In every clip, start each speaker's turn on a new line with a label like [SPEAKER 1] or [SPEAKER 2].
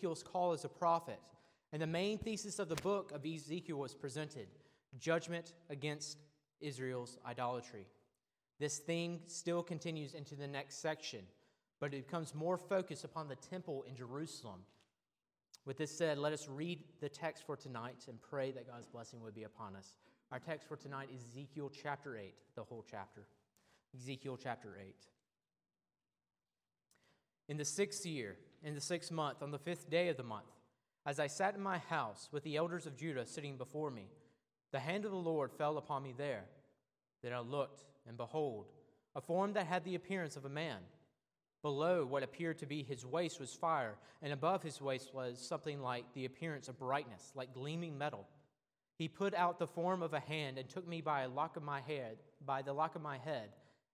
[SPEAKER 1] Ezekiel's call as a prophet. And the main thesis of the book of Ezekiel was presented judgment against Israel's idolatry. This theme still continues into the next section, but it becomes more focused upon the temple in Jerusalem. With this said, let us read the text for tonight and pray that God's blessing would be upon us. Our text for tonight is Ezekiel chapter 8, the whole chapter. Ezekiel chapter 8. In the sixth year, in the sixth month, on the fifth day of the month, as I sat in my house with the elders of Judah sitting before me, the hand of the Lord fell upon me there. Then I looked, and behold, a form that had the appearance of a man. Below what appeared to be his waist was fire, and above his waist was something like the appearance of brightness, like gleaming metal. He put out the form of a hand and took me by a lock of my head, by the lock of my head,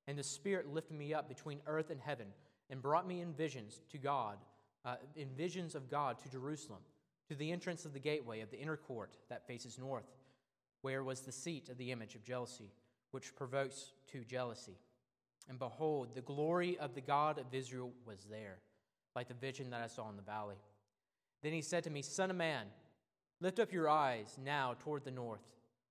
[SPEAKER 1] and the Spirit lifted me up between earth and heaven, and brought me in visions to God, uh, in visions of God to Jerusalem, to the entrance of the gateway of the inner court that faces north, where was the seat of the image of jealousy, which provokes to jealousy. And behold, the glory of the God of Israel was there, like the vision that I saw in the valley. Then he said to me, Son of man, Lift up your eyes now toward the north.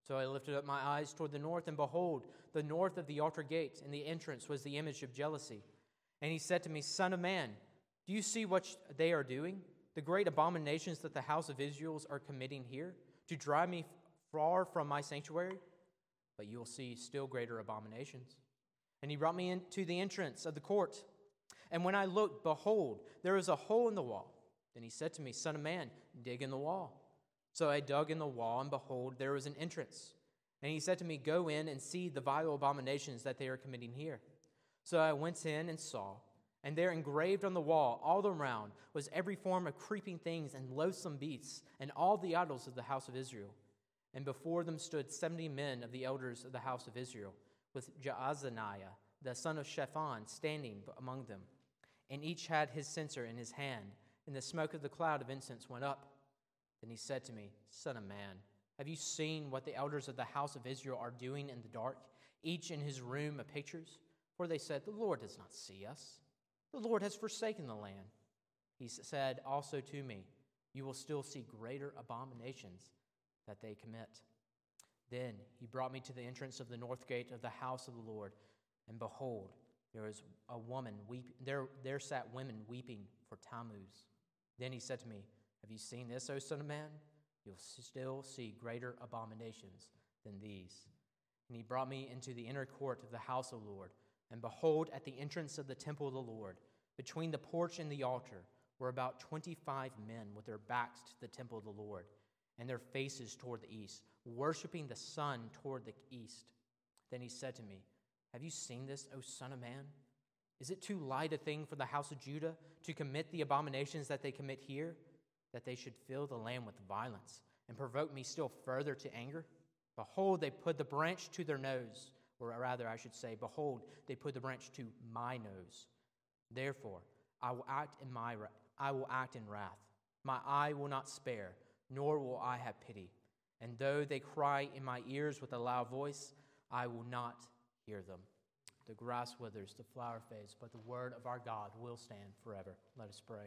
[SPEAKER 1] So I lifted up my eyes toward the north, and behold, the north of the altar gate and the entrance was the image of jealousy. And he said to me, Son of man, do you see what they are doing? The great abominations that the house of Israel are committing here to drive me far from my sanctuary? But you will see still greater abominations. And he brought me into the entrance of the court. And when I looked, behold, there was a hole in the wall. Then he said to me, Son of man, dig in the wall. So I dug in the wall, and behold, there was an entrance. And he said to me, Go in and see the vile abominations that they are committing here. So I went in and saw, and there engraved on the wall all around was every form of creeping things and loathsome beasts, and all the idols of the house of Israel. And before them stood seventy men of the elders of the house of Israel, with Jaazaniah, the son of Shaphan, standing among them. And each had his censer in his hand, and the smoke of the cloud of incense went up. Then he said to me, Son of man, have you seen what the elders of the house of Israel are doing in the dark, each in his room of pictures? For they said, The Lord does not see us. The Lord has forsaken the land. He said also to me, You will still see greater abominations that they commit. Then he brought me to the entrance of the north gate of the house of the Lord, and behold, there was a woman. There, there sat women weeping for Tammuz. Then he said to me, have you seen this, O Son of Man? You'll still see greater abominations than these. And he brought me into the inner court of the house of the Lord. And behold, at the entrance of the temple of the Lord, between the porch and the altar, were about 25 men with their backs to the temple of the Lord and their faces toward the east, worshiping the sun toward the east. Then he said to me, Have you seen this, O Son of Man? Is it too light a thing for the house of Judah to commit the abominations that they commit here? that they should fill the land with violence and provoke me still further to anger? Behold, they put the branch to their nose, or rather, I should say, behold, they put the branch to my nose. Therefore, I will act in my I will act in wrath. My eye will not spare, nor will I have pity. And though they cry in my ears with a loud voice, I will not hear them. The grass withers, the flower fades, but the word of our God will stand forever. Let us pray.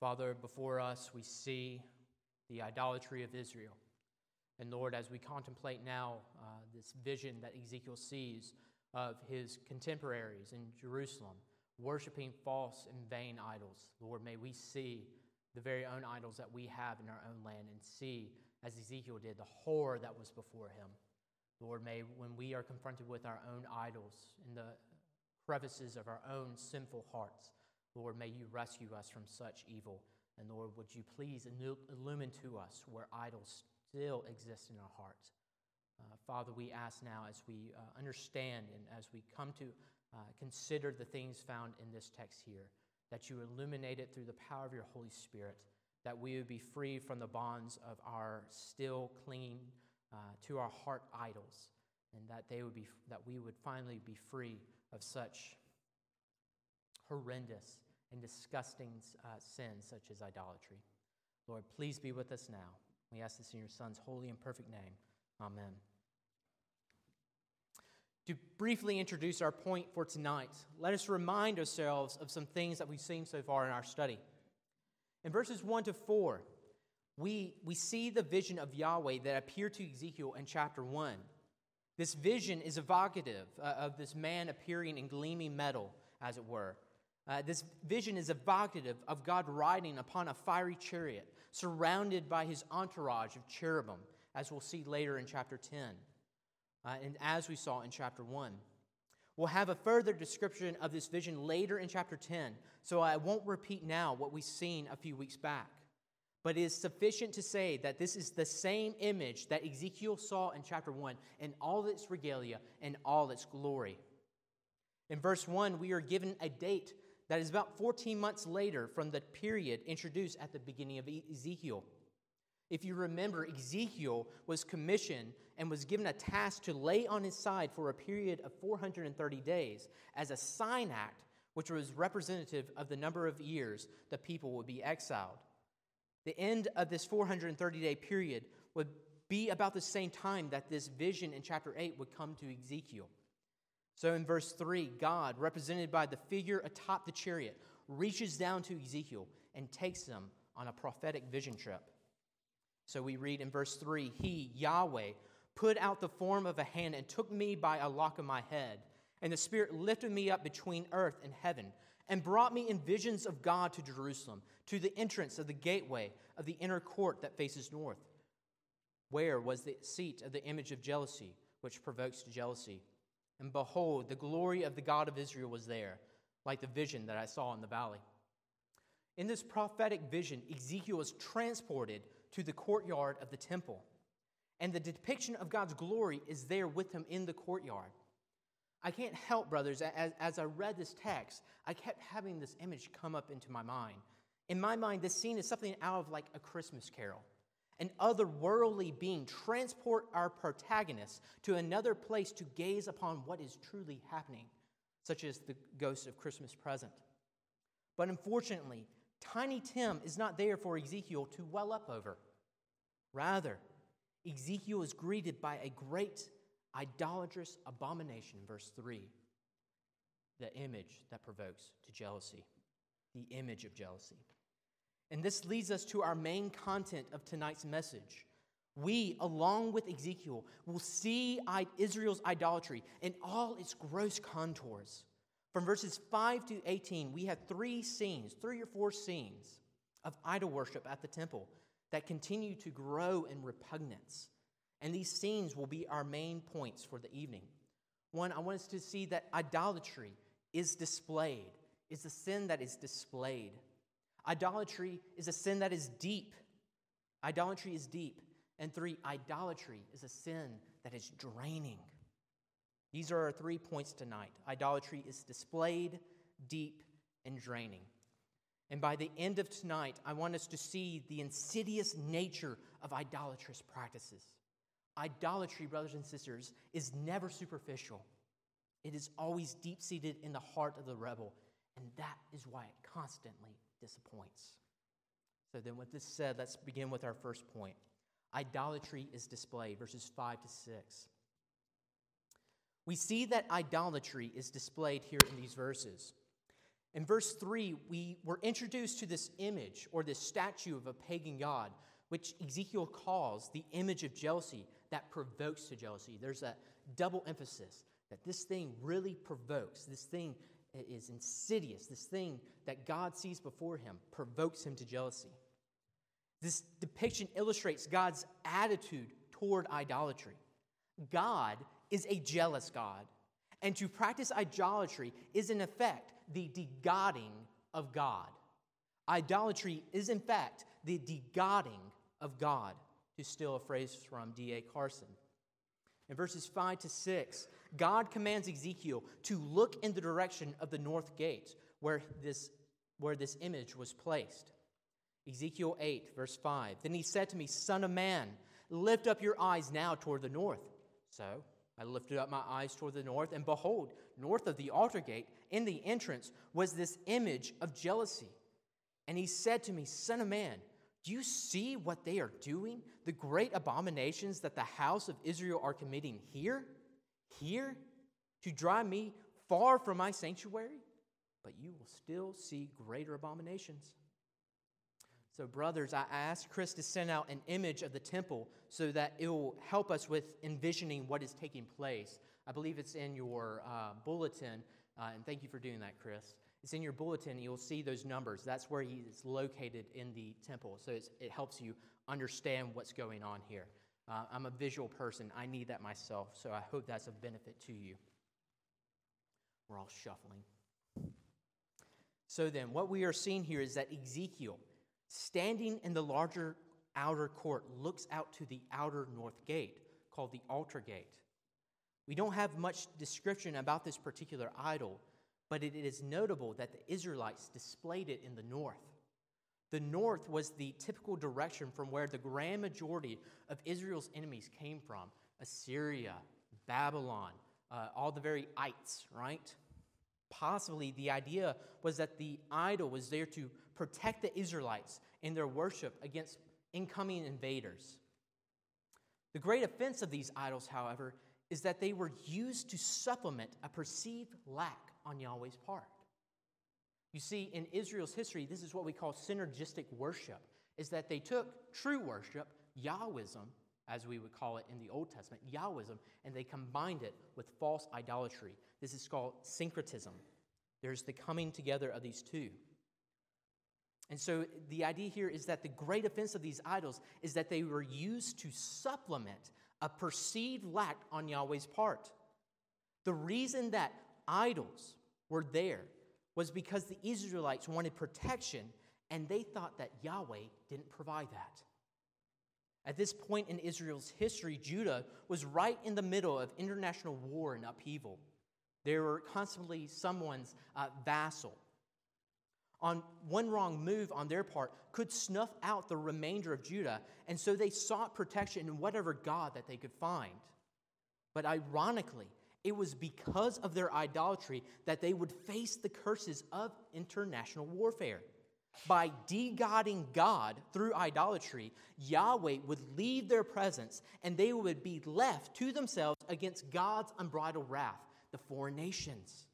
[SPEAKER 1] Father, before us we see the idolatry of Israel. And Lord, as we contemplate now uh, this vision that Ezekiel sees of his contemporaries in Jerusalem worshiping false and vain idols, Lord, may we see the very own idols that we have in our own land and see, as Ezekiel did, the horror that was before him. Lord, may when we are confronted with our own idols in the crevices of our own sinful hearts, Lord, may you rescue us from such evil. And Lord, would you please illumine to us where idols still exist in our hearts. Uh, Father, we ask now as we uh, understand and as we come to uh, consider the things found in this text here, that you illuminate it through the power of your Holy Spirit, that we would be free from the bonds of our still clinging uh, to our heart idols, and that they would be that we would finally be free of such horrendous and disgusting uh, sins such as idolatry. Lord, please be with us now. We ask this in your Son's holy and perfect name. Amen. To briefly introduce our point for tonight, let us remind ourselves of some things that we've seen so far in our study. In verses 1 to 4, we, we see the vision of Yahweh that appeared to Ezekiel in chapter 1. This vision is evocative uh, of this man appearing in gleaming metal, as it were. Uh, this vision is evocative of God riding upon a fiery chariot, surrounded by his entourage of cherubim, as we'll see later in chapter 10, uh, and as we saw in chapter 1. We'll have a further description of this vision later in chapter 10, so I won't repeat now what we've seen a few weeks back. But it is sufficient to say that this is the same image that Ezekiel saw in chapter 1 in all its regalia and all its glory. In verse 1, we are given a date that is about 14 months later from the period introduced at the beginning of Ezekiel. If you remember, Ezekiel was commissioned and was given a task to lay on his side for a period of 430 days as a sign act, which was representative of the number of years the people would be exiled. The end of this 430 day period would be about the same time that this vision in chapter 8 would come to Ezekiel. So in verse 3, God, represented by the figure atop the chariot, reaches down to Ezekiel and takes him on a prophetic vision trip. So we read in verse 3 He, Yahweh, put out the form of a hand and took me by a lock of my head. And the Spirit lifted me up between earth and heaven and brought me in visions of God to Jerusalem, to the entrance of the gateway of the inner court that faces north, where was the seat of the image of jealousy, which provokes jealousy. And behold, the glory of the God of Israel was there, like the vision that I saw in the valley. In this prophetic vision, Ezekiel was transported to the courtyard of the temple, and the depiction of God's glory is there with him in the courtyard. I can't help, brothers, as, as I read this text, I kept having this image come up into my mind. In my mind, this scene is something out of like a Christmas carol. An otherworldly being transport our protagonist to another place to gaze upon what is truly happening, such as the ghost of Christmas present. But unfortunately, Tiny Tim is not there for Ezekiel to well up over. Rather, Ezekiel is greeted by a great idolatrous abomination, verse 3 the image that provokes to jealousy, the image of jealousy. And this leads us to our main content of tonight's message. We, along with Ezekiel, will see Israel's idolatry in all its gross contours. From verses 5 to 18, we have three scenes, three or four scenes of idol worship at the temple that continue to grow in repugnance. And these scenes will be our main points for the evening. One, I want us to see that idolatry is displayed, is a sin that is displayed. Idolatry is a sin that is deep. Idolatry is deep. And three, idolatry is a sin that is draining. These are our three points tonight. Idolatry is displayed, deep, and draining. And by the end of tonight, I want us to see the insidious nature of idolatrous practices. Idolatry, brothers and sisters, is never superficial. It is always deep seated in the heart of the rebel, and that is why it constantly disappoints. So, then, with this said, let's begin with our first point. Idolatry is displayed, verses 5 to 6. We see that idolatry is displayed here in these verses. In verse 3, we were introduced to this image or this statue of a pagan god, which Ezekiel calls the image of jealousy that provokes to jealousy. There's a double emphasis that this thing really provokes. This thing is insidious. This thing that God sees before him provokes him to jealousy. This depiction illustrates God's attitude toward idolatry. God is a jealous God, and to practice idolatry is, in effect, the degodding of God. Idolatry is, in fact, the degodding of God, to steal a phrase from D.A. Carson. In verses 5 to 6, God commands Ezekiel to look in the direction of the north gate where this, where this image was placed. Ezekiel 8, verse 5. Then he said to me, Son of man, lift up your eyes now toward the north. So I lifted up my eyes toward the north, and behold, north of the altar gate, in the entrance, was this image of jealousy. And he said to me, Son of man, do you see what they are doing? The great abominations that the house of Israel are committing here? Here? To drive me far from my sanctuary? But you will still see greater abominations. So, brothers, I asked Chris to send out an image of the temple so that it will help us with envisioning what is taking place. I believe it's in your uh, bulletin, uh, and thank you for doing that, Chris. It's in your bulletin. You'll see those numbers. That's where he is located in the temple. So it helps you understand what's going on here. Uh, I'm a visual person. I need that myself. So I hope that's a benefit to you. We're all shuffling. So then, what we are seeing here is that Ezekiel standing in the larger outer court, looks out to the outer north gate called the altar gate. We don't have much description about this particular idol, but it is notable that the Israelites displayed it in the north. The north was the typical direction from where the grand majority of Israel's enemies came from Assyria, Babylon, uh, all the very ites, right? Possibly the idea was that the idol was there to protect the Israelites in their worship against incoming invaders. The great offense of these idols, however, is that they were used to supplement a perceived lack on Yahweh's part. You see, in Israel's history, this is what we call synergistic worship, is that they took true worship, Yahwism, as we would call it in the Old Testament, Yahwism, and they combined it with false idolatry. This is called syncretism. There's the coming together of these two. And so the idea here is that the great offense of these idols is that they were used to supplement a perceived lack on Yahweh's part. The reason that idols were there was because the Israelites wanted protection and they thought that Yahweh didn't provide that. At this point in Israel's history, Judah was right in the middle of international war and upheaval. They were constantly someone's uh, vassal on one wrong move on their part could snuff out the remainder of Judah, and so they sought protection in whatever God that they could find. But ironically, it was because of their idolatry that they would face the curses of international warfare. By de-godding God through idolatry, Yahweh would leave their presence and they would be left to themselves against God's unbridled wrath, the foreign nations.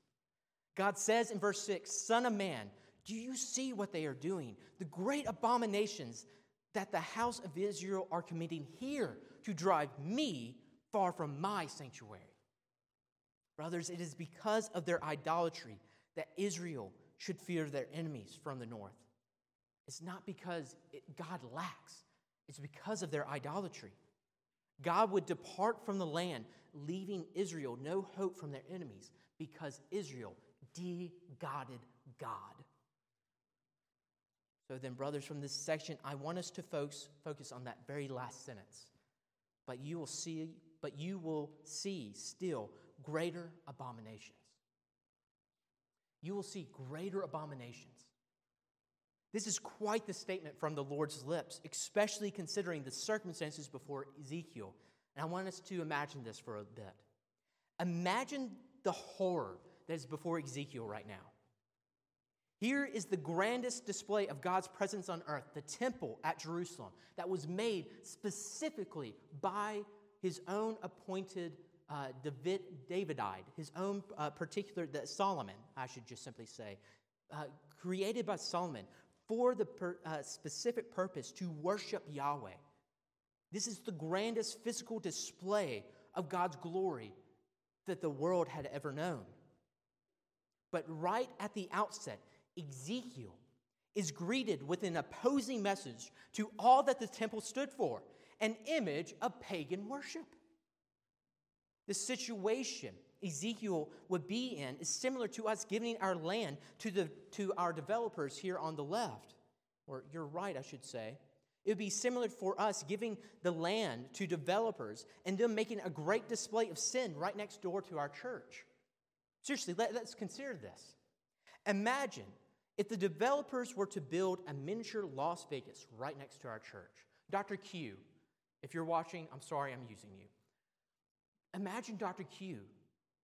[SPEAKER 1] God says in verse 6 Son of man, do you see what they are doing? The great abominations that the house of Israel are committing here to drive me far from my sanctuary. Brothers, it is because of their idolatry that Israel should fear their enemies from the north. It's not because it, God lacks, it's because of their idolatry. God would depart from the land, leaving Israel no hope from their enemies because Israel de godded God. So then, brothers, from this section, I want us to focus, focus on that very last sentence. But you will see, but you will see still greater abominations. You will see greater abominations. This is quite the statement from the Lord's lips, especially considering the circumstances before Ezekiel. And I want us to imagine this for a bit. Imagine the horror that is before Ezekiel right now. Here is the grandest display of God's presence on earth, the temple at Jerusalem, that was made specifically by his own appointed uh, David, his own uh, particular, the, Solomon, I should just simply say, uh, created by Solomon for the per, uh, specific purpose to worship Yahweh. This is the grandest physical display of God's glory that the world had ever known. But right at the outset, Ezekiel is greeted with an opposing message to all that the temple stood for an image of pagan worship. The situation Ezekiel would be in is similar to us giving our land to, the, to our developers here on the left, or you're right, I should say. It would be similar for us giving the land to developers and them making a great display of sin right next door to our church. Seriously, let, us consider this. Imagine if the developers were to build a miniature Las Vegas right next to our church, Dr. Q, if you're watching, I'm sorry I'm using you. Imagine Dr. Q.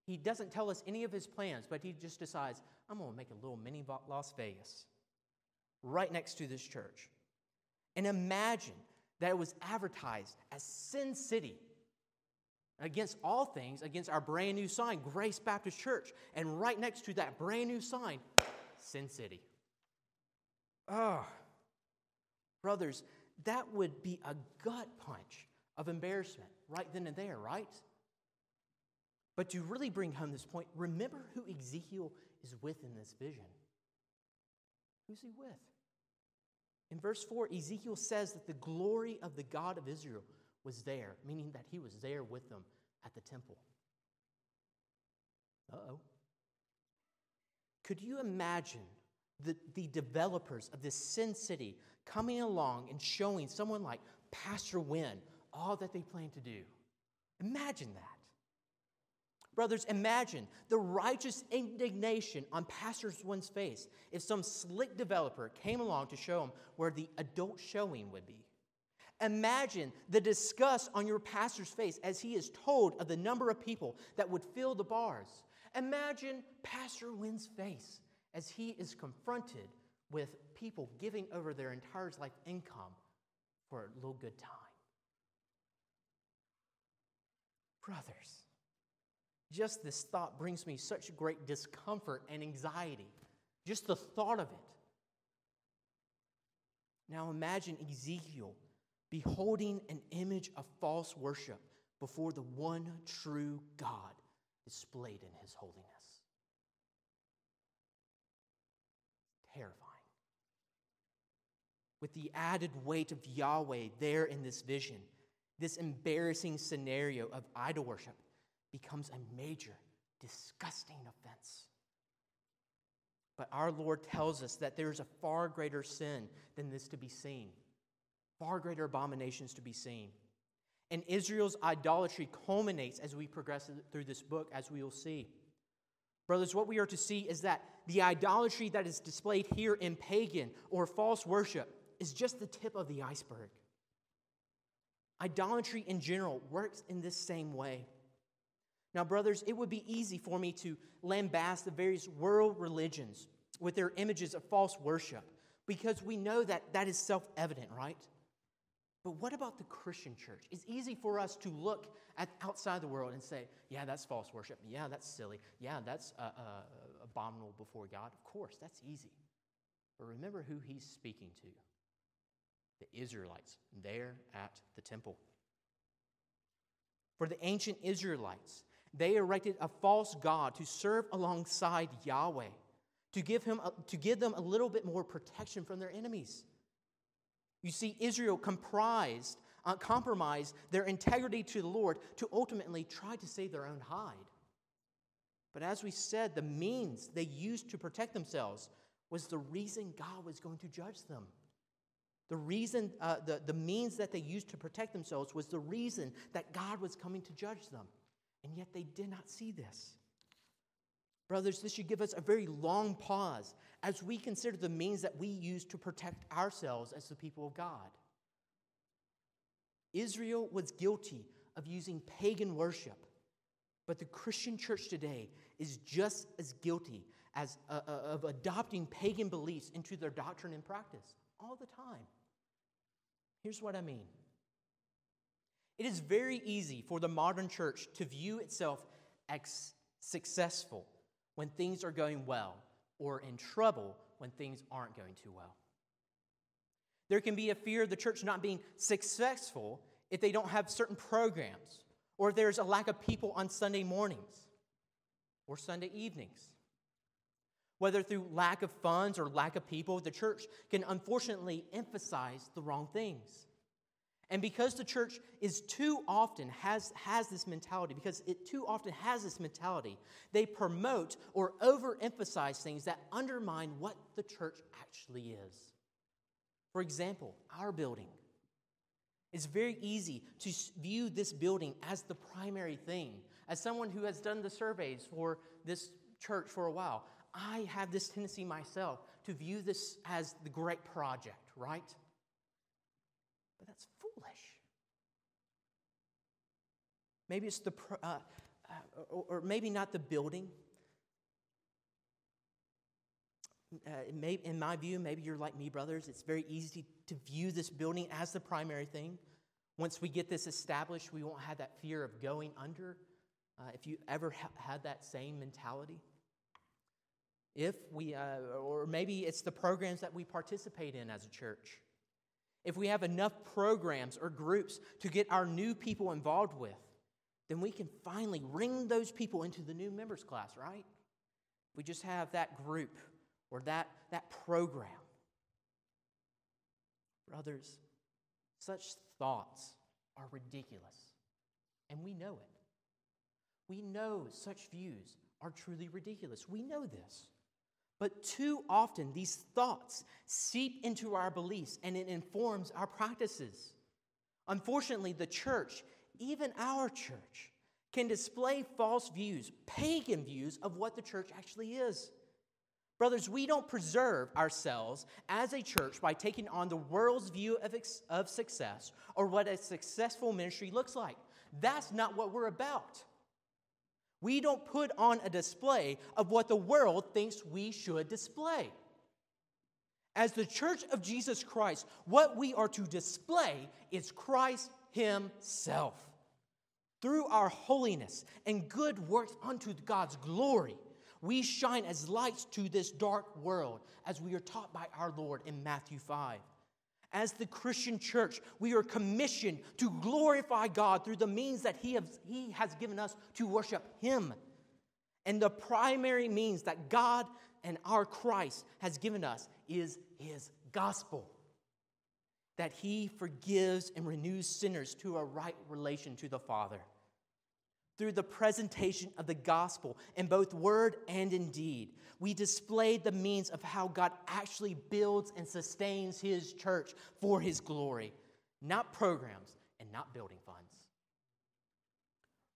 [SPEAKER 1] He doesn't tell us any of his plans, but he just decides, I'm going to make a little mini Las Vegas right next to this church. And imagine that it was advertised as Sin City against all things, against our brand new sign, Grace Baptist Church. And right next to that brand new sign, Sin City. Oh, Brothers, that would be a gut punch of embarrassment right then and there, right? But to really bring home this point, remember who Ezekiel is with in this vision. Who's he with? In verse 4, Ezekiel says that the glory of the God of Israel was there, meaning that he was there with them at the temple. Uh oh. Could you imagine the, the developers of this sin city coming along and showing someone like Pastor Wynn all that they plan to do? Imagine that. Brothers, imagine the righteous indignation on Pastor Wynn's face if some slick developer came along to show him where the adult showing would be. Imagine the disgust on your pastor's face as he is told of the number of people that would fill the bars. Imagine Pastor Wynn's face as he is confronted with people giving over their entire life income for a little good time. Brothers, just this thought brings me such great discomfort and anxiety. Just the thought of it. Now imagine Ezekiel beholding an image of false worship before the one true God displayed in his holiness. Terrifying. With the added weight of Yahweh there in this vision, this embarrassing scenario of idol worship becomes a major, disgusting offense. But our Lord tells us that there is a far greater sin than this to be seen, far greater abominations to be seen. And Israel's idolatry culminates as we progress through this book, as we will see. Brothers, what we are to see is that the idolatry that is displayed here in pagan or false worship is just the tip of the iceberg. Idolatry in general works in this same way. Now, brothers, it would be easy for me to lambast the various world religions with their images of false worship because we know that that is self evident, right? But what about the Christian church? It's easy for us to look at outside the world and say, yeah, that's false worship. Yeah, that's silly. Yeah, that's uh, uh, abominable before God. Of course, that's easy. But remember who he's speaking to the Israelites there at the temple. For the ancient Israelites, they erected a false god to serve alongside Yahweh, to give, him a, to give them a little bit more protection from their enemies. You see, Israel comprised, uh, compromised their integrity to the Lord to ultimately try to save their own hide. But as we said, the means they used to protect themselves was the reason God was going to judge them. The reason, uh, the, the means that they used to protect themselves was the reason that God was coming to judge them. And yet they did not see this. Brothers, this should give us a very long pause as we consider the means that we use to protect ourselves as the people of God. Israel was guilty of using pagan worship, but the Christian church today is just as guilty as, uh, uh, of adopting pagan beliefs into their doctrine and practice all the time. Here's what I mean it is very easy for the modern church to view itself as successful when things are going well or in trouble when things aren't going too well. There can be a fear of the church not being successful if they don't have certain programs or if there's a lack of people on Sunday mornings or Sunday evenings. Whether through lack of funds or lack of people, the church can unfortunately emphasize the wrong things. And because the church is too often has, has this mentality, because it too often has this mentality, they promote or overemphasize things that undermine what the church actually is. For example, our building. It's very easy to view this building as the primary thing. As someone who has done the surveys for this church for a while, I have this tendency myself to view this as the great project, right? But that's foolish. Maybe it's the, uh, uh, or, maybe not the building. Uh, may, in my view, maybe you're like me, brothers. It's very easy to view this building as the primary thing. Once we get this established, we won't have that fear of going under. Uh, if you ever ha- had that same mentality, if we, uh, or maybe it's the programs that we participate in as a church. If we have enough programs or groups to get our new people involved with, then we can finally ring those people into the new members class, right? We just have that group or that, that program. Brothers, such thoughts are ridiculous, and we know it. We know such views are truly ridiculous. We know this. But too often, these thoughts seep into our beliefs and it informs our practices. Unfortunately, the church, even our church, can display false views, pagan views of what the church actually is. Brothers, we don't preserve ourselves as a church by taking on the world's view of, of success or what a successful ministry looks like. That's not what we're about. We don't put on a display of what the world thinks we should display. As the church of Jesus Christ, what we are to display is Christ Himself. Through our holiness and good works unto God's glory, we shine as lights to this dark world, as we are taught by our Lord in Matthew 5. As the Christian church, we are commissioned to glorify God through the means that He has, he has given us to worship Him. And the primary means that God and our Christ has given us is His gospel. That He forgives and renews sinners to a right relation to the Father through the presentation of the gospel in both word and in deed. We displayed the means of how God actually builds and sustains his church for his glory, not programs and not building funds.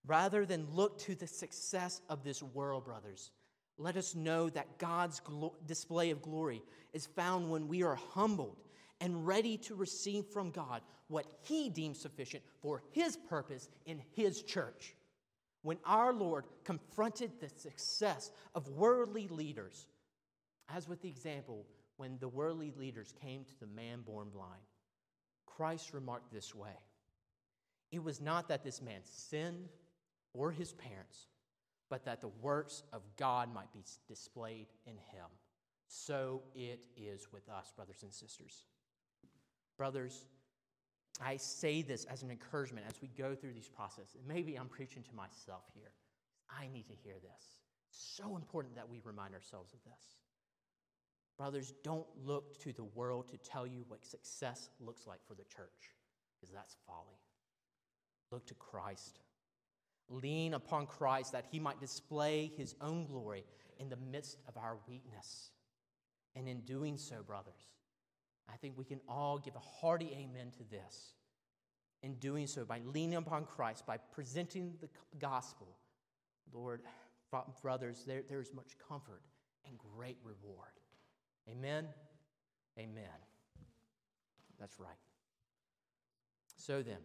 [SPEAKER 1] Rather than look to the success of this world, brothers, let us know that God's glo- display of glory is found when we are humbled and ready to receive from God what He deems sufficient for His purpose in His church when our Lord confronted the success of worldly leaders, as with the example when the worldly leaders came to the man born blind, Christ remarked this way It was not that this man sinned or his parents, but that the works of God might be displayed in him. So it is with us, brothers and sisters. Brothers, I say this as an encouragement as we go through these processes. Maybe I'm preaching to myself here. I need to hear this. It's so important that we remind ourselves of this. Brothers, don't look to the world to tell you what success looks like for the church, because that's folly. Look to Christ. Lean upon Christ that he might display his own glory in the midst of our weakness. And in doing so, brothers, I think we can all give a hearty amen to this. In doing so, by leaning upon Christ, by presenting the gospel, Lord, brothers, there, there is much comfort and great reward. Amen? Amen. That's right. So then,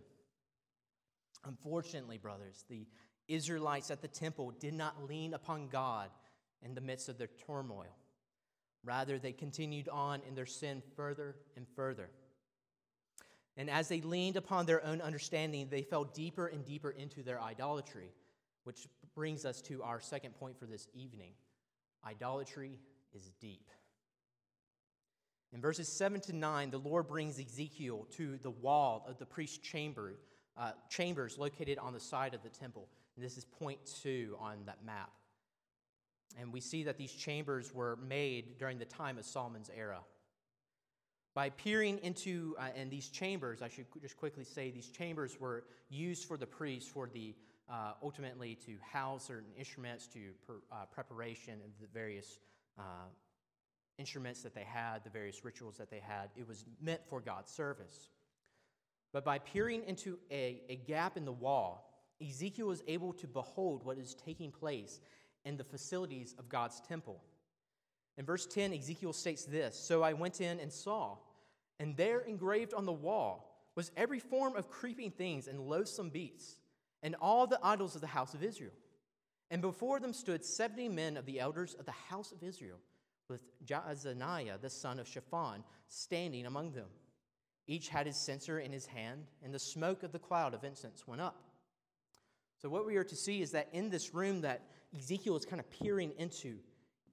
[SPEAKER 1] unfortunately, brothers, the Israelites at the temple did not lean upon God in the midst of their turmoil. Rather, they continued on in their sin further and further. And as they leaned upon their own understanding, they fell deeper and deeper into their idolatry, which brings us to our second point for this evening idolatry is deep. In verses 7 to 9, the Lord brings Ezekiel to the wall of the priest's chamber, uh, chambers located on the side of the temple. And this is point two on that map. And we see that these chambers were made during the time of Solomon's era. By peering into uh, in these chambers, I should just quickly say these chambers were used for the priests for the uh, ultimately to house certain instruments, to per, uh, preparation of the various uh, instruments that they had, the various rituals that they had. It was meant for God's service. But by peering into a, a gap in the wall, Ezekiel was able to behold what is taking place and the facilities of God's temple. In verse 10, Ezekiel states this So I went in and saw, and there engraved on the wall was every form of creeping things and loathsome beasts, and all the idols of the house of Israel. And before them stood seventy men of the elders of the house of Israel, with Jaazaniah the son of Shaphan standing among them. Each had his censer in his hand, and the smoke of the cloud of incense went up. So, what we are to see is that in this room that Ezekiel is kind of peering into,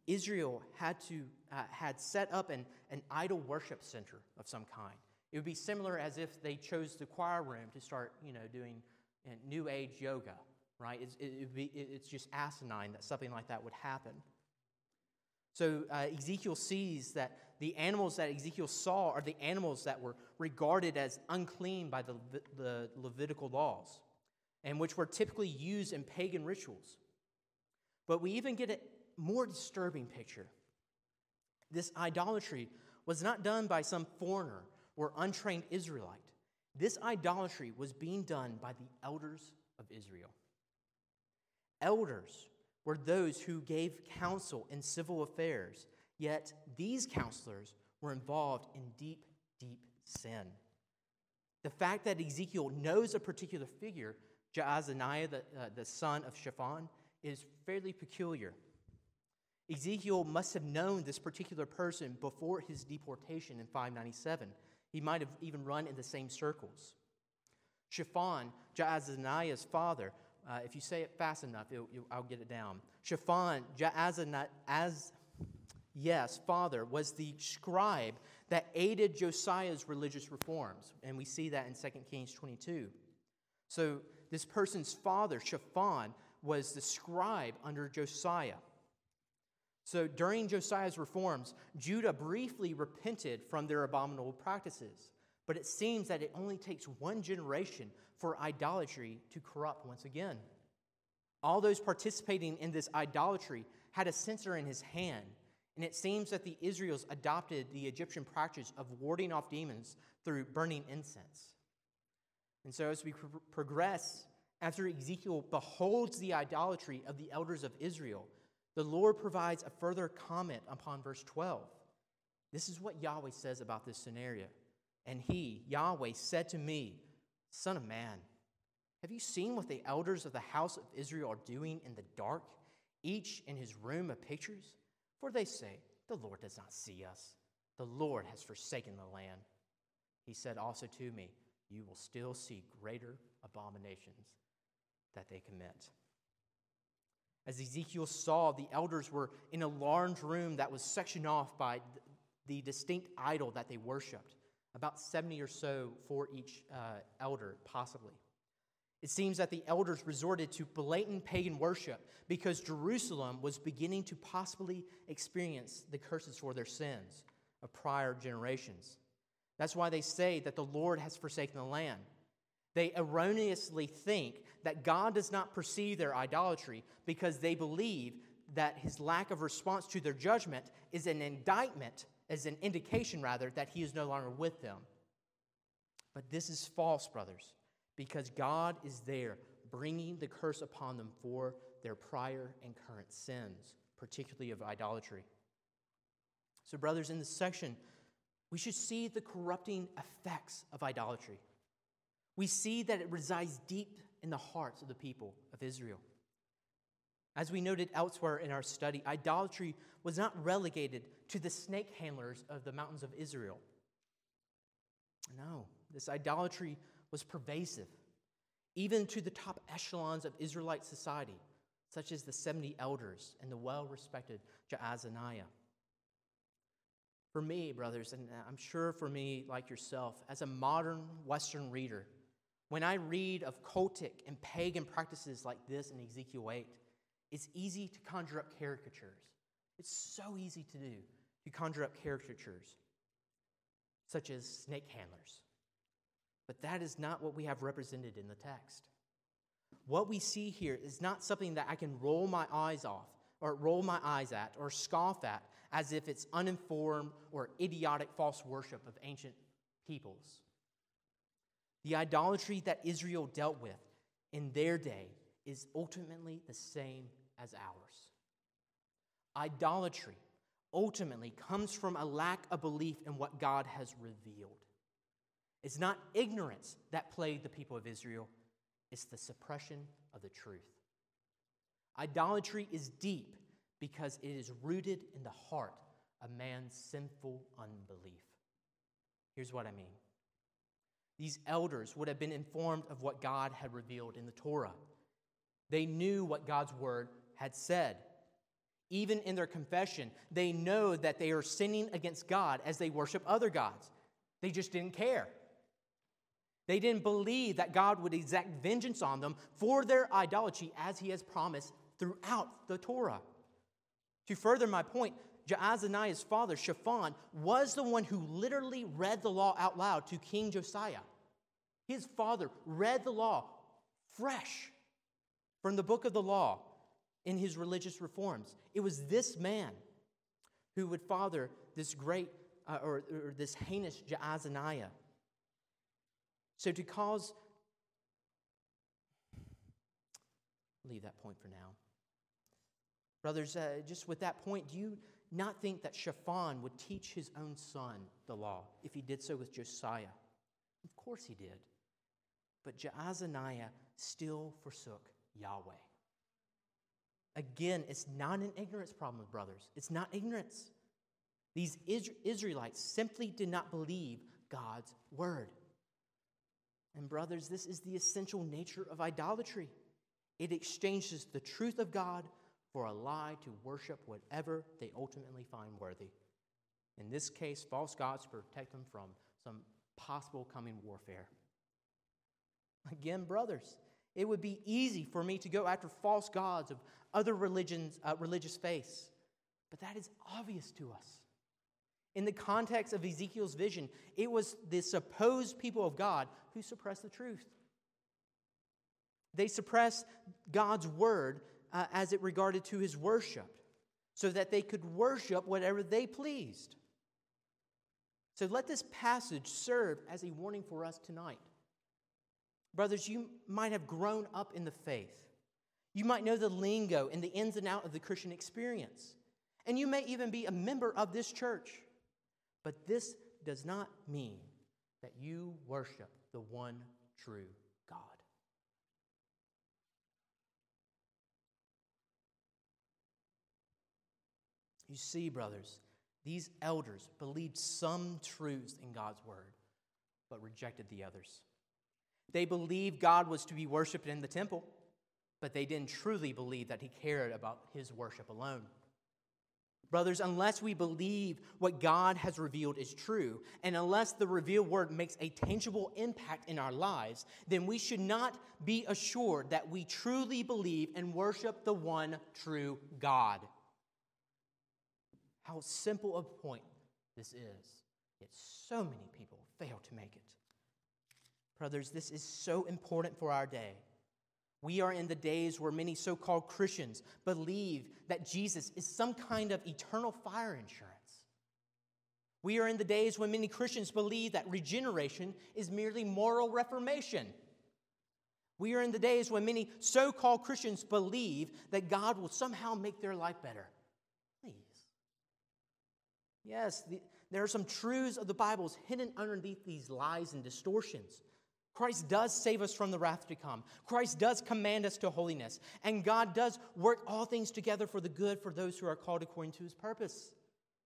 [SPEAKER 1] Israel had, to, uh, had set up an, an idol worship center of some kind. It would be similar as if they chose the choir room to start, you know, doing uh, new age yoga, right? It's, it, be, it's just asinine that something like that would happen. So uh, Ezekiel sees that the animals that Ezekiel saw are the animals that were regarded as unclean by the, the Levitical laws and which were typically used in pagan rituals. But we even get a more disturbing picture. This idolatry was not done by some foreigner or untrained Israelite. This idolatry was being done by the elders of Israel. Elders were those who gave counsel in civil affairs, yet these counselors were involved in deep, deep sin. The fact that Ezekiel knows a particular figure, Jaazaniah, the, uh, the son of Shaphan, is fairly peculiar. Ezekiel must have known this particular person before his deportation in 597. He might have even run in the same circles. Shaphan, Jaazaniah's father, uh, if you say it fast enough, it, it, I'll get it down. Shaphan, Jaazaniah, as yes, father, was the scribe that aided Josiah's religious reforms. And we see that in 2 Kings 22. So this person's father, Shaphan, was the scribe under Josiah. So during Josiah's reforms, Judah briefly repented from their abominable practices. But it seems that it only takes one generation for idolatry to corrupt once again. All those participating in this idolatry had a censer in his hand, and it seems that the Israels adopted the Egyptian practice of warding off demons through burning incense. And so, as we pro- progress, after Ezekiel beholds the idolatry of the elders of Israel, the Lord provides a further comment upon verse 12. This is what Yahweh says about this scenario. And he, Yahweh, said to me, Son of man, have you seen what the elders of the house of Israel are doing in the dark, each in his room of pictures? For they say, The Lord does not see us. The Lord has forsaken the land. He said also to me, You will still see greater abominations that they commit. As Ezekiel saw, the elders were in a large room that was sectioned off by the distinct idol that they worshiped, about 70 or so for each uh, elder, possibly. It seems that the elders resorted to blatant pagan worship because Jerusalem was beginning to possibly experience the curses for their sins of prior generations. That's why they say that the Lord has forsaken the land. They erroneously think that God does not perceive their idolatry because they believe that his lack of response to their judgment is an indictment, as an indication rather, that he is no longer with them. But this is false, brothers, because God is there bringing the curse upon them for their prior and current sins, particularly of idolatry. So, brothers, in this section, we should see the corrupting effects of idolatry. We see that it resides deep in the hearts of the people of Israel. As we noted elsewhere in our study, idolatry was not relegated to the snake handlers of the mountains of Israel. No, this idolatry was pervasive, even to the top echelons of Israelite society, such as the 70 elders and the well respected Jaazaniah. For me, brothers, and I'm sure for me, like yourself, as a modern Western reader, when I read of cultic and pagan practices like this in Ezekiel 8, it's easy to conjure up caricatures. It's so easy to do to conjure up caricatures, such as snake handlers. But that is not what we have represented in the text. What we see here is not something that I can roll my eyes off or roll my eyes at or scoff at as if it's uninformed or idiotic false worship of ancient peoples. The idolatry that Israel dealt with in their day is ultimately the same as ours. Idolatry ultimately comes from a lack of belief in what God has revealed. It's not ignorance that plagued the people of Israel, it's the suppression of the truth. Idolatry is deep because it is rooted in the heart of man's sinful unbelief. Here's what I mean these elders would have been informed of what God had revealed in the Torah. They knew what God's word had said. Even in their confession, they know that they are sinning against God as they worship other gods. They just didn't care. They didn't believe that God would exact vengeance on them for their idolatry as he has promised throughout the Torah. To further my point, Jaazaniah's father, Shaphan, was the one who literally read the law out loud to King Josiah. His father read the law fresh from the book of the law in his religious reforms. It was this man who would father this great uh, or, or this heinous Jaazaniah. So to cause, leave that point for now. Brothers, uh, just with that point, do you not think that Shaphan would teach his own son the law if he did so with Josiah? Of course he did. But Jaazaniah still forsook Yahweh. Again, it's not an ignorance problem, brothers. It's not ignorance. These Israelites simply did not believe God's word. And, brothers, this is the essential nature of idolatry. It exchanges the truth of God for a lie to worship whatever they ultimately find worthy. In this case, false gods protect them from some possible coming warfare. Again, brothers, it would be easy for me to go after false gods of other religions, uh, religious faiths, but that is obvious to us. In the context of Ezekiel's vision, it was the supposed people of God who suppressed the truth. They suppressed God's word uh, as it regarded to his worship, so that they could worship whatever they pleased. So let this passage serve as a warning for us tonight. Brothers, you might have grown up in the faith. You might know the lingo and the ins and outs of the Christian experience. And you may even be a member of this church. But this does not mean that you worship the one true God. You see, brothers, these elders believed some truths in God's word, but rejected the others. They believed God was to be worshiped in the temple, but they didn't truly believe that He cared about His worship alone. Brothers, unless we believe what God has revealed is true, and unless the revealed word makes a tangible impact in our lives, then we should not be assured that we truly believe and worship the one true God. How simple a point this is, yet so many people fail to make it. Brothers, this is so important for our day. We are in the days where many so called Christians believe that Jesus is some kind of eternal fire insurance. We are in the days when many Christians believe that regeneration is merely moral reformation. We are in the days when many so called Christians believe that God will somehow make their life better. Yes, the, there are some truths of the Bible hidden underneath these lies and distortions. Christ does save us from the wrath to come. Christ does command us to holiness. And God does work all things together for the good for those who are called according to his purpose.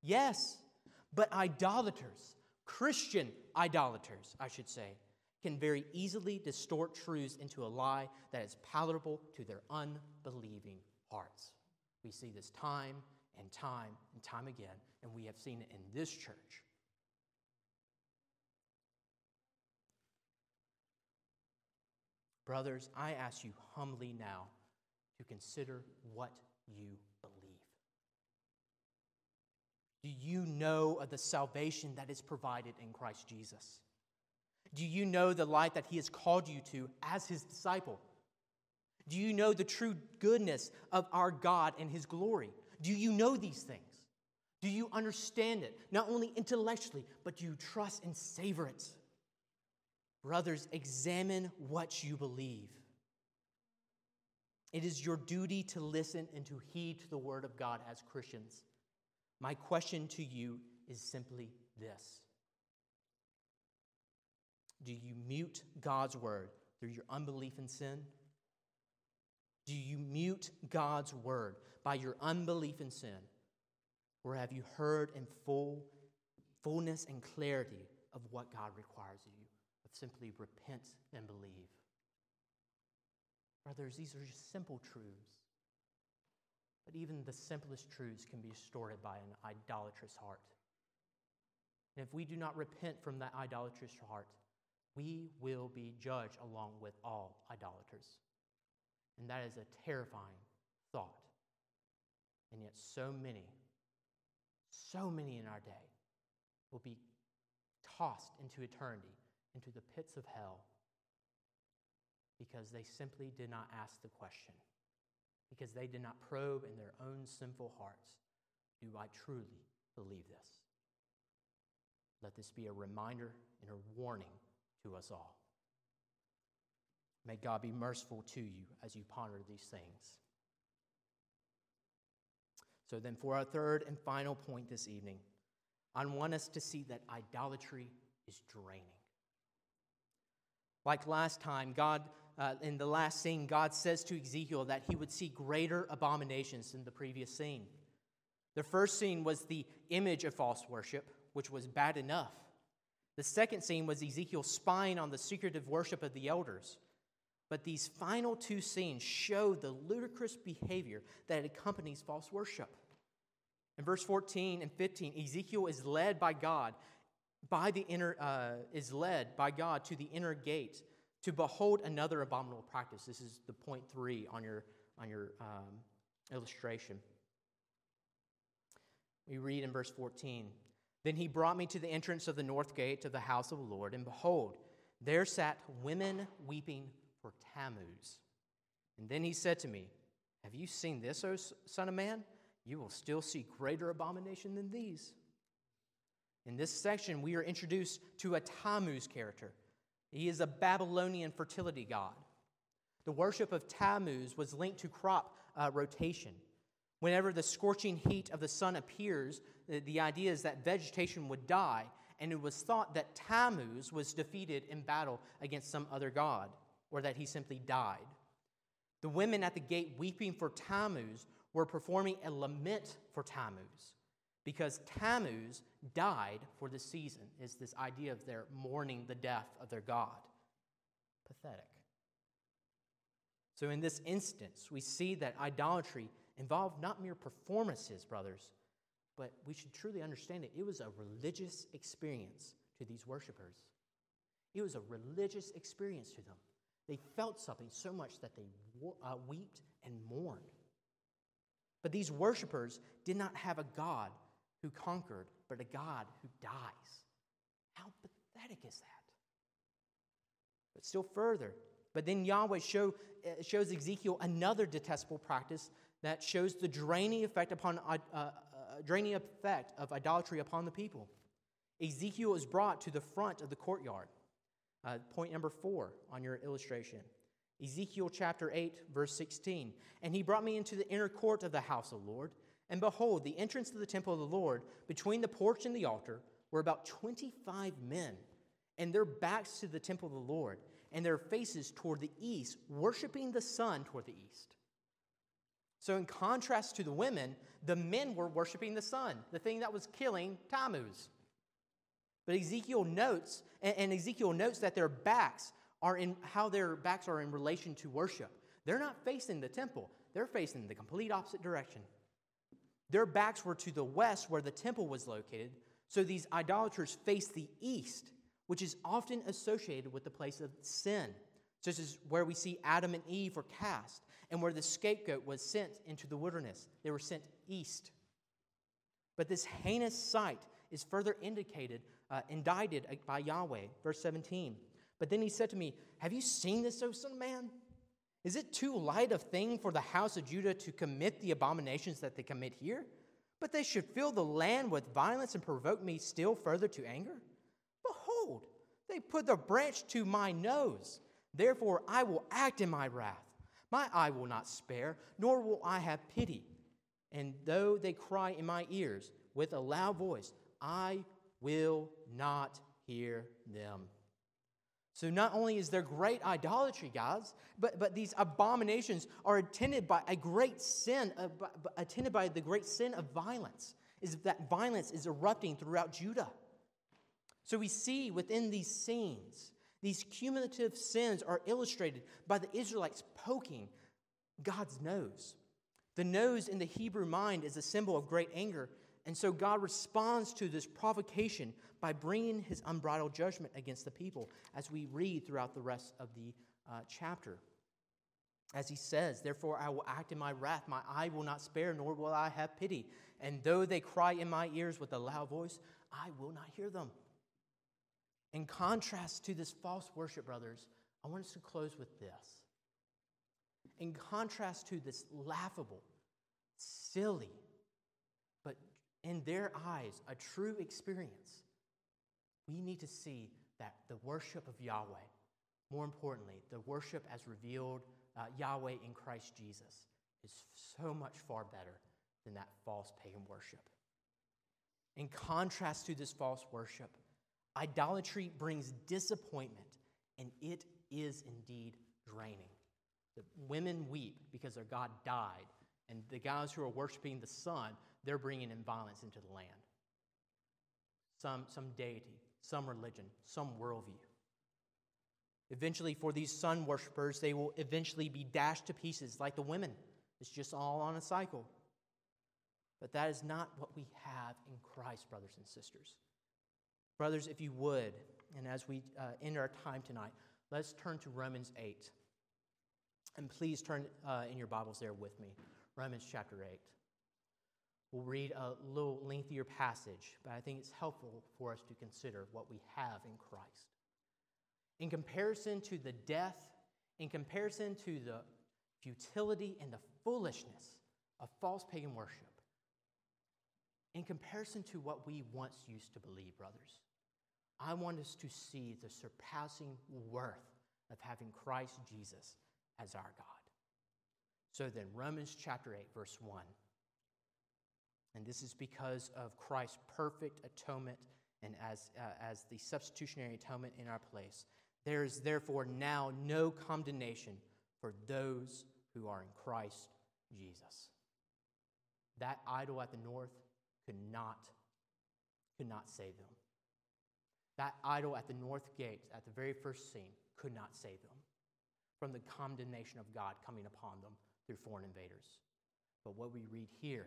[SPEAKER 1] Yes, but idolaters, Christian idolaters, I should say, can very easily distort truths into a lie that is palatable to their unbelieving hearts. We see this time and time and time again, and we have seen it in this church. Brothers, I ask you humbly now to consider what you believe. Do you know of the salvation that is provided in Christ Jesus? Do you know the life that He has called you to as His disciple? Do you know the true goodness of our God and His glory? Do you know these things? Do you understand it, not only intellectually, but do you trust and savor it? Brothers, examine what you believe. It is your duty to listen and to heed to the word of God as Christians. My question to you is simply this Do you mute God's word through your unbelief and sin? Do you mute God's word by your unbelief and sin? Or have you heard in full fullness and clarity of what God requires of you? Of simply repent and believe. Brothers, these are just simple truths. But even the simplest truths can be distorted by an idolatrous heart. And if we do not repent from that idolatrous heart, we will be judged along with all idolaters. And that is a terrifying thought. And yet, so many, so many in our day will be tossed into eternity, into the pits of hell, because they simply did not ask the question, because they did not probe in their own sinful hearts do I truly believe this? Let this be a reminder and a warning to us all. May God be merciful to you as you ponder these things. So, then, for our third and final point this evening, I want us to see that idolatry is draining. Like last time, God, uh, in the last scene, God says to Ezekiel that he would see greater abominations than the previous scene. The first scene was the image of false worship, which was bad enough. The second scene was Ezekiel spying on the secretive worship of the elders. But these final two scenes show the ludicrous behavior that accompanies false worship. In verse 14 and 15, Ezekiel is led by God by the inner uh, is led by God to the inner gate to behold another abominable practice. This is the point three on your on your um, illustration. We read in verse 14 Then he brought me to the entrance of the north gate of the house of the Lord, and behold, there sat women weeping for Tammuz. And then he said to me, Have you seen this, O son of man? You will still see greater abomination than these. In this section, we are introduced to a Tammuz character. He is a Babylonian fertility god. The worship of Tammuz was linked to crop uh, rotation. Whenever the scorching heat of the sun appears, the, the idea is that vegetation would die, and it was thought that Tammuz was defeated in battle against some other god, or that he simply died. The women at the gate weeping for Tammuz were performing a lament for Tammuz because Tammuz died for the season, is this idea of their mourning the death of their god. Pathetic. So, in this instance, we see that idolatry involved not mere performances, brothers, but we should truly understand it. It was a religious experience to these worshipers. It was a religious experience to them. They felt something so much that they uh, wept and mourned. But these worshipers did not have a God who conquered, but a God who dies. How pathetic is that? But still further, but then Yahweh show, uh, shows Ezekiel another detestable practice that shows the draining effect upon uh, uh, draining effect of idolatry upon the people. Ezekiel is brought to the front of the courtyard. Uh, point number four on your illustration. Ezekiel chapter 8, verse 16. And he brought me into the inner court of the house of the Lord. And behold, the entrance to the temple of the Lord, between the porch and the altar, were about 25 men, and their backs to the temple of the Lord, and their faces toward the east, worshiping the sun toward the east. So, in contrast to the women, the men were worshiping the sun, the thing that was killing Tammuz. But Ezekiel notes, and Ezekiel notes that their backs are in how their backs are in relation to worship. They're not facing the temple, they're facing the complete opposite direction. Their backs were to the west where the temple was located, so these idolaters faced the east, which is often associated with the place of sin, such as where we see Adam and Eve were cast and where the scapegoat was sent into the wilderness. They were sent east. But this heinous sight is further indicated, uh, indicted by Yahweh. Verse 17. But then he said to me, Have you seen this, O son of man? Is it too light a thing for the house of Judah to commit the abominations that they commit here? But they should fill the land with violence and provoke me still further to anger? Behold, they put the branch to my nose. Therefore, I will act in my wrath. My eye will not spare, nor will I have pity. And though they cry in my ears with a loud voice, I will not hear them. So not only is there great idolatry, guys, but, but these abominations are attended by a great sin, attended by the great sin of violence, is that violence is erupting throughout Judah. So we see within these scenes, these cumulative sins are illustrated by the Israelites poking God's nose. The nose in the Hebrew mind is a symbol of great anger And so God responds to this provocation by bringing his unbridled judgment against the people, as we read throughout the rest of the uh, chapter. As he says, Therefore I will act in my wrath, my eye will not spare, nor will I have pity. And though they cry in my ears with a loud voice, I will not hear them. In contrast to this false worship, brothers, I want us to close with this. In contrast to this laughable, silly, in their eyes, a true experience, we need to see that the worship of Yahweh, more importantly, the worship as revealed uh, Yahweh in Christ Jesus, is so much far better than that false pagan worship. In contrast to this false worship, idolatry brings disappointment, and it is indeed draining. The women weep because their God died, and the guys who are worshiping the sun, they're bringing in violence into the land. Some, some deity, some religion, some worldview. Eventually, for these sun worshippers, they will eventually be dashed to pieces like the women. It's just all on a cycle. But that is not what we have in Christ, brothers and sisters. Brothers, if you would, and as we uh, end our time tonight, let's turn to Romans 8. And please turn uh, in your Bibles there with me. Romans chapter 8. We'll read a little lengthier passage, but I think it's helpful for us to consider what we have in Christ. In comparison to the death, in comparison to the futility and the foolishness of false pagan worship, in comparison to what we once used to believe, brothers, I want us to see the surpassing worth of having Christ Jesus as our God. So then, Romans chapter 8, verse 1. And this is because of Christ's perfect atonement and as, uh, as the substitutionary atonement in our place. There is therefore now no condemnation for those who are in Christ Jesus. That idol at the north could not, could not save them. That idol at the north gate, at the very first scene, could not save them from the condemnation of God coming upon them through foreign invaders. But what we read here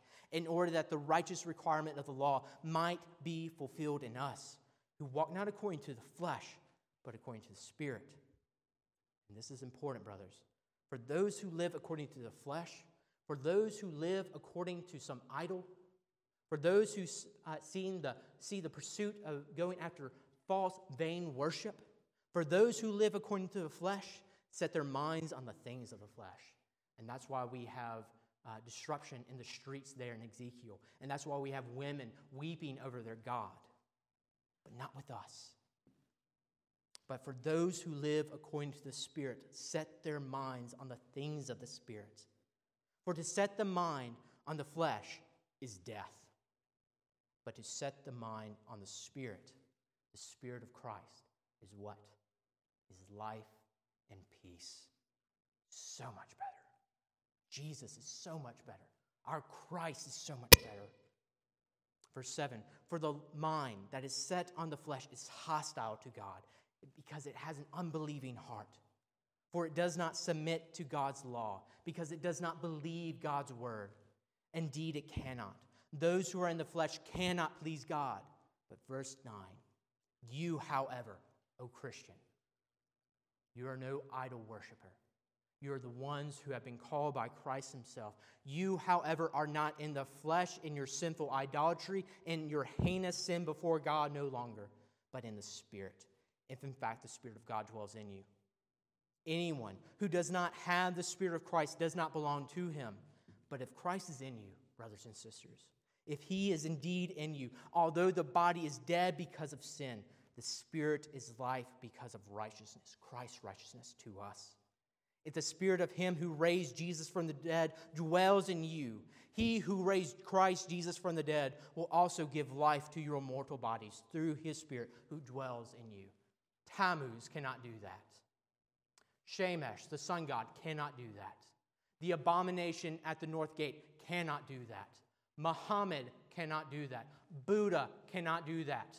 [SPEAKER 1] in order that the righteous requirement of the law might be fulfilled in us, who walk not according to the flesh, but according to the Spirit. And this is important, brothers. For those who live according to the flesh, for those who live according to some idol, for those who uh, the, see the pursuit of going after false, vain worship, for those who live according to the flesh, set their minds on the things of the flesh. And that's why we have uh, disruption in the streets there in Ezekiel. And that's why we have women weeping over their God. But not with us. But for those who live according to the Spirit, set their minds on the things of the Spirit. For to set the mind on the flesh is death but to set the mind on the Spirit, the Spirit of Christ, is what? Is life and peace. So much better. Jesus is so much better. Our Christ is so much better. Verse 7 For the mind that is set on the flesh is hostile to God because it has an unbelieving heart. For it does not submit to God's law because it does not believe God's word. Indeed, it cannot. Those who are in the flesh cannot please God. But verse 9 You, however, O Christian, you are no idol worshiper. You are the ones who have been called by Christ Himself. You, however, are not in the flesh in your sinful idolatry, in your heinous sin before God no longer, but in the Spirit, if in fact the Spirit of God dwells in you. Anyone who does not have the Spirit of Christ does not belong to Him. But if Christ is in you, brothers and sisters, if he is indeed in you. Although the body is dead because of sin, the spirit is life because of righteousness, Christ's righteousness to us. If the spirit of him who raised Jesus from the dead dwells in you, he who raised Christ Jesus from the dead will also give life to your mortal bodies through his spirit who dwells in you. Tammuz cannot do that. Shamash, the sun god, cannot do that. The abomination at the north gate cannot do that. Muhammad cannot do that. Buddha cannot do that.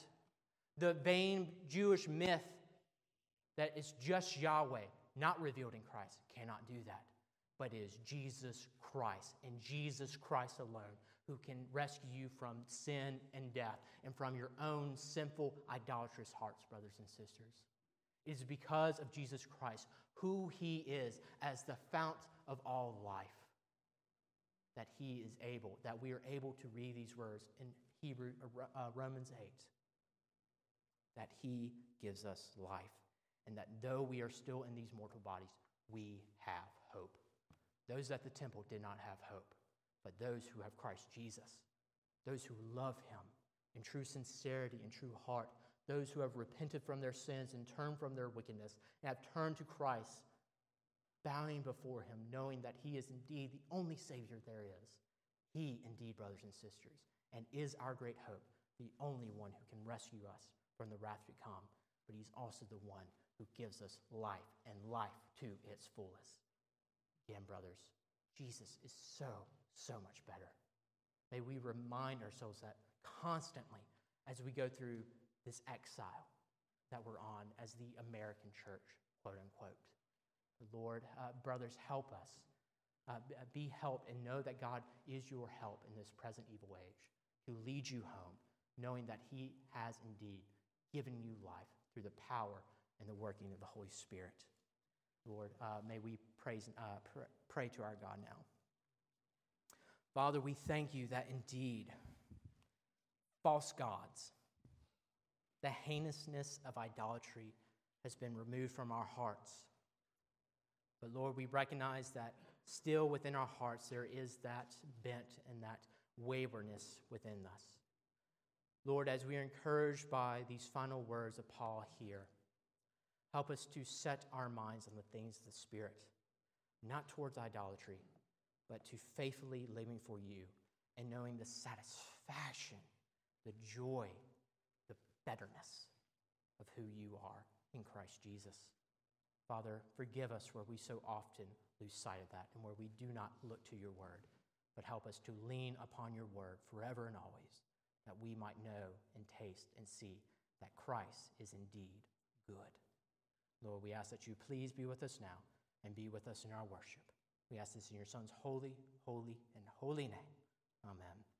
[SPEAKER 1] The vain Jewish myth that is just Yahweh, not revealed in Christ, cannot do that. But is Jesus Christ and Jesus Christ alone who can rescue you from sin and death and from your own sinful, idolatrous hearts, brothers and sisters. It is because of Jesus Christ, who he is as the fount of all life, that he is able, that we are able to read these words in Hebrew, uh Romans 8, that he gives us life, and that though we are still in these mortal bodies, we have hope. Those at the temple did not have hope, but those who have Christ Jesus, those who love him in true sincerity and true heart, those who have repented from their sins and turned from their wickedness and have turned to Christ, bowing before him, knowing that he is indeed the only Savior there is. He, indeed, brothers and sisters, and is our great hope, the only one who can rescue us from the wrath to come, but he's also the one who gives us life and life to its fullest. Again, brothers, Jesus is so, so much better. May we remind ourselves that constantly as we go through this exile that we're on as the American church, quote unquote. Lord, uh, brothers, help us. Uh, be helped and know that God is your help in this present evil age, who leads you home, knowing that He has indeed given you life through the power and the working of the Holy Spirit. Lord, uh, may we praise, uh, pr- pray to our God now. Father, we thank you that indeed false gods, the heinousness of idolatry has been removed from our hearts. But Lord, we recognize that still within our hearts there is that bent and that waywardness within us. Lord, as we are encouraged by these final words of Paul here, help us to set our minds on the things of the Spirit, not towards idolatry, but to faithfully living for you and knowing the satisfaction, the joy, the betterness of who you are in Christ Jesus. Father, forgive us where we so often lose sight of that and where we do not look to your word, but help us to lean upon your word forever and always that we might know and taste and see that Christ is indeed good. Lord, we ask that you please be with us now and be with us in our worship. We ask this in your Son's holy, holy, and holy name. Amen.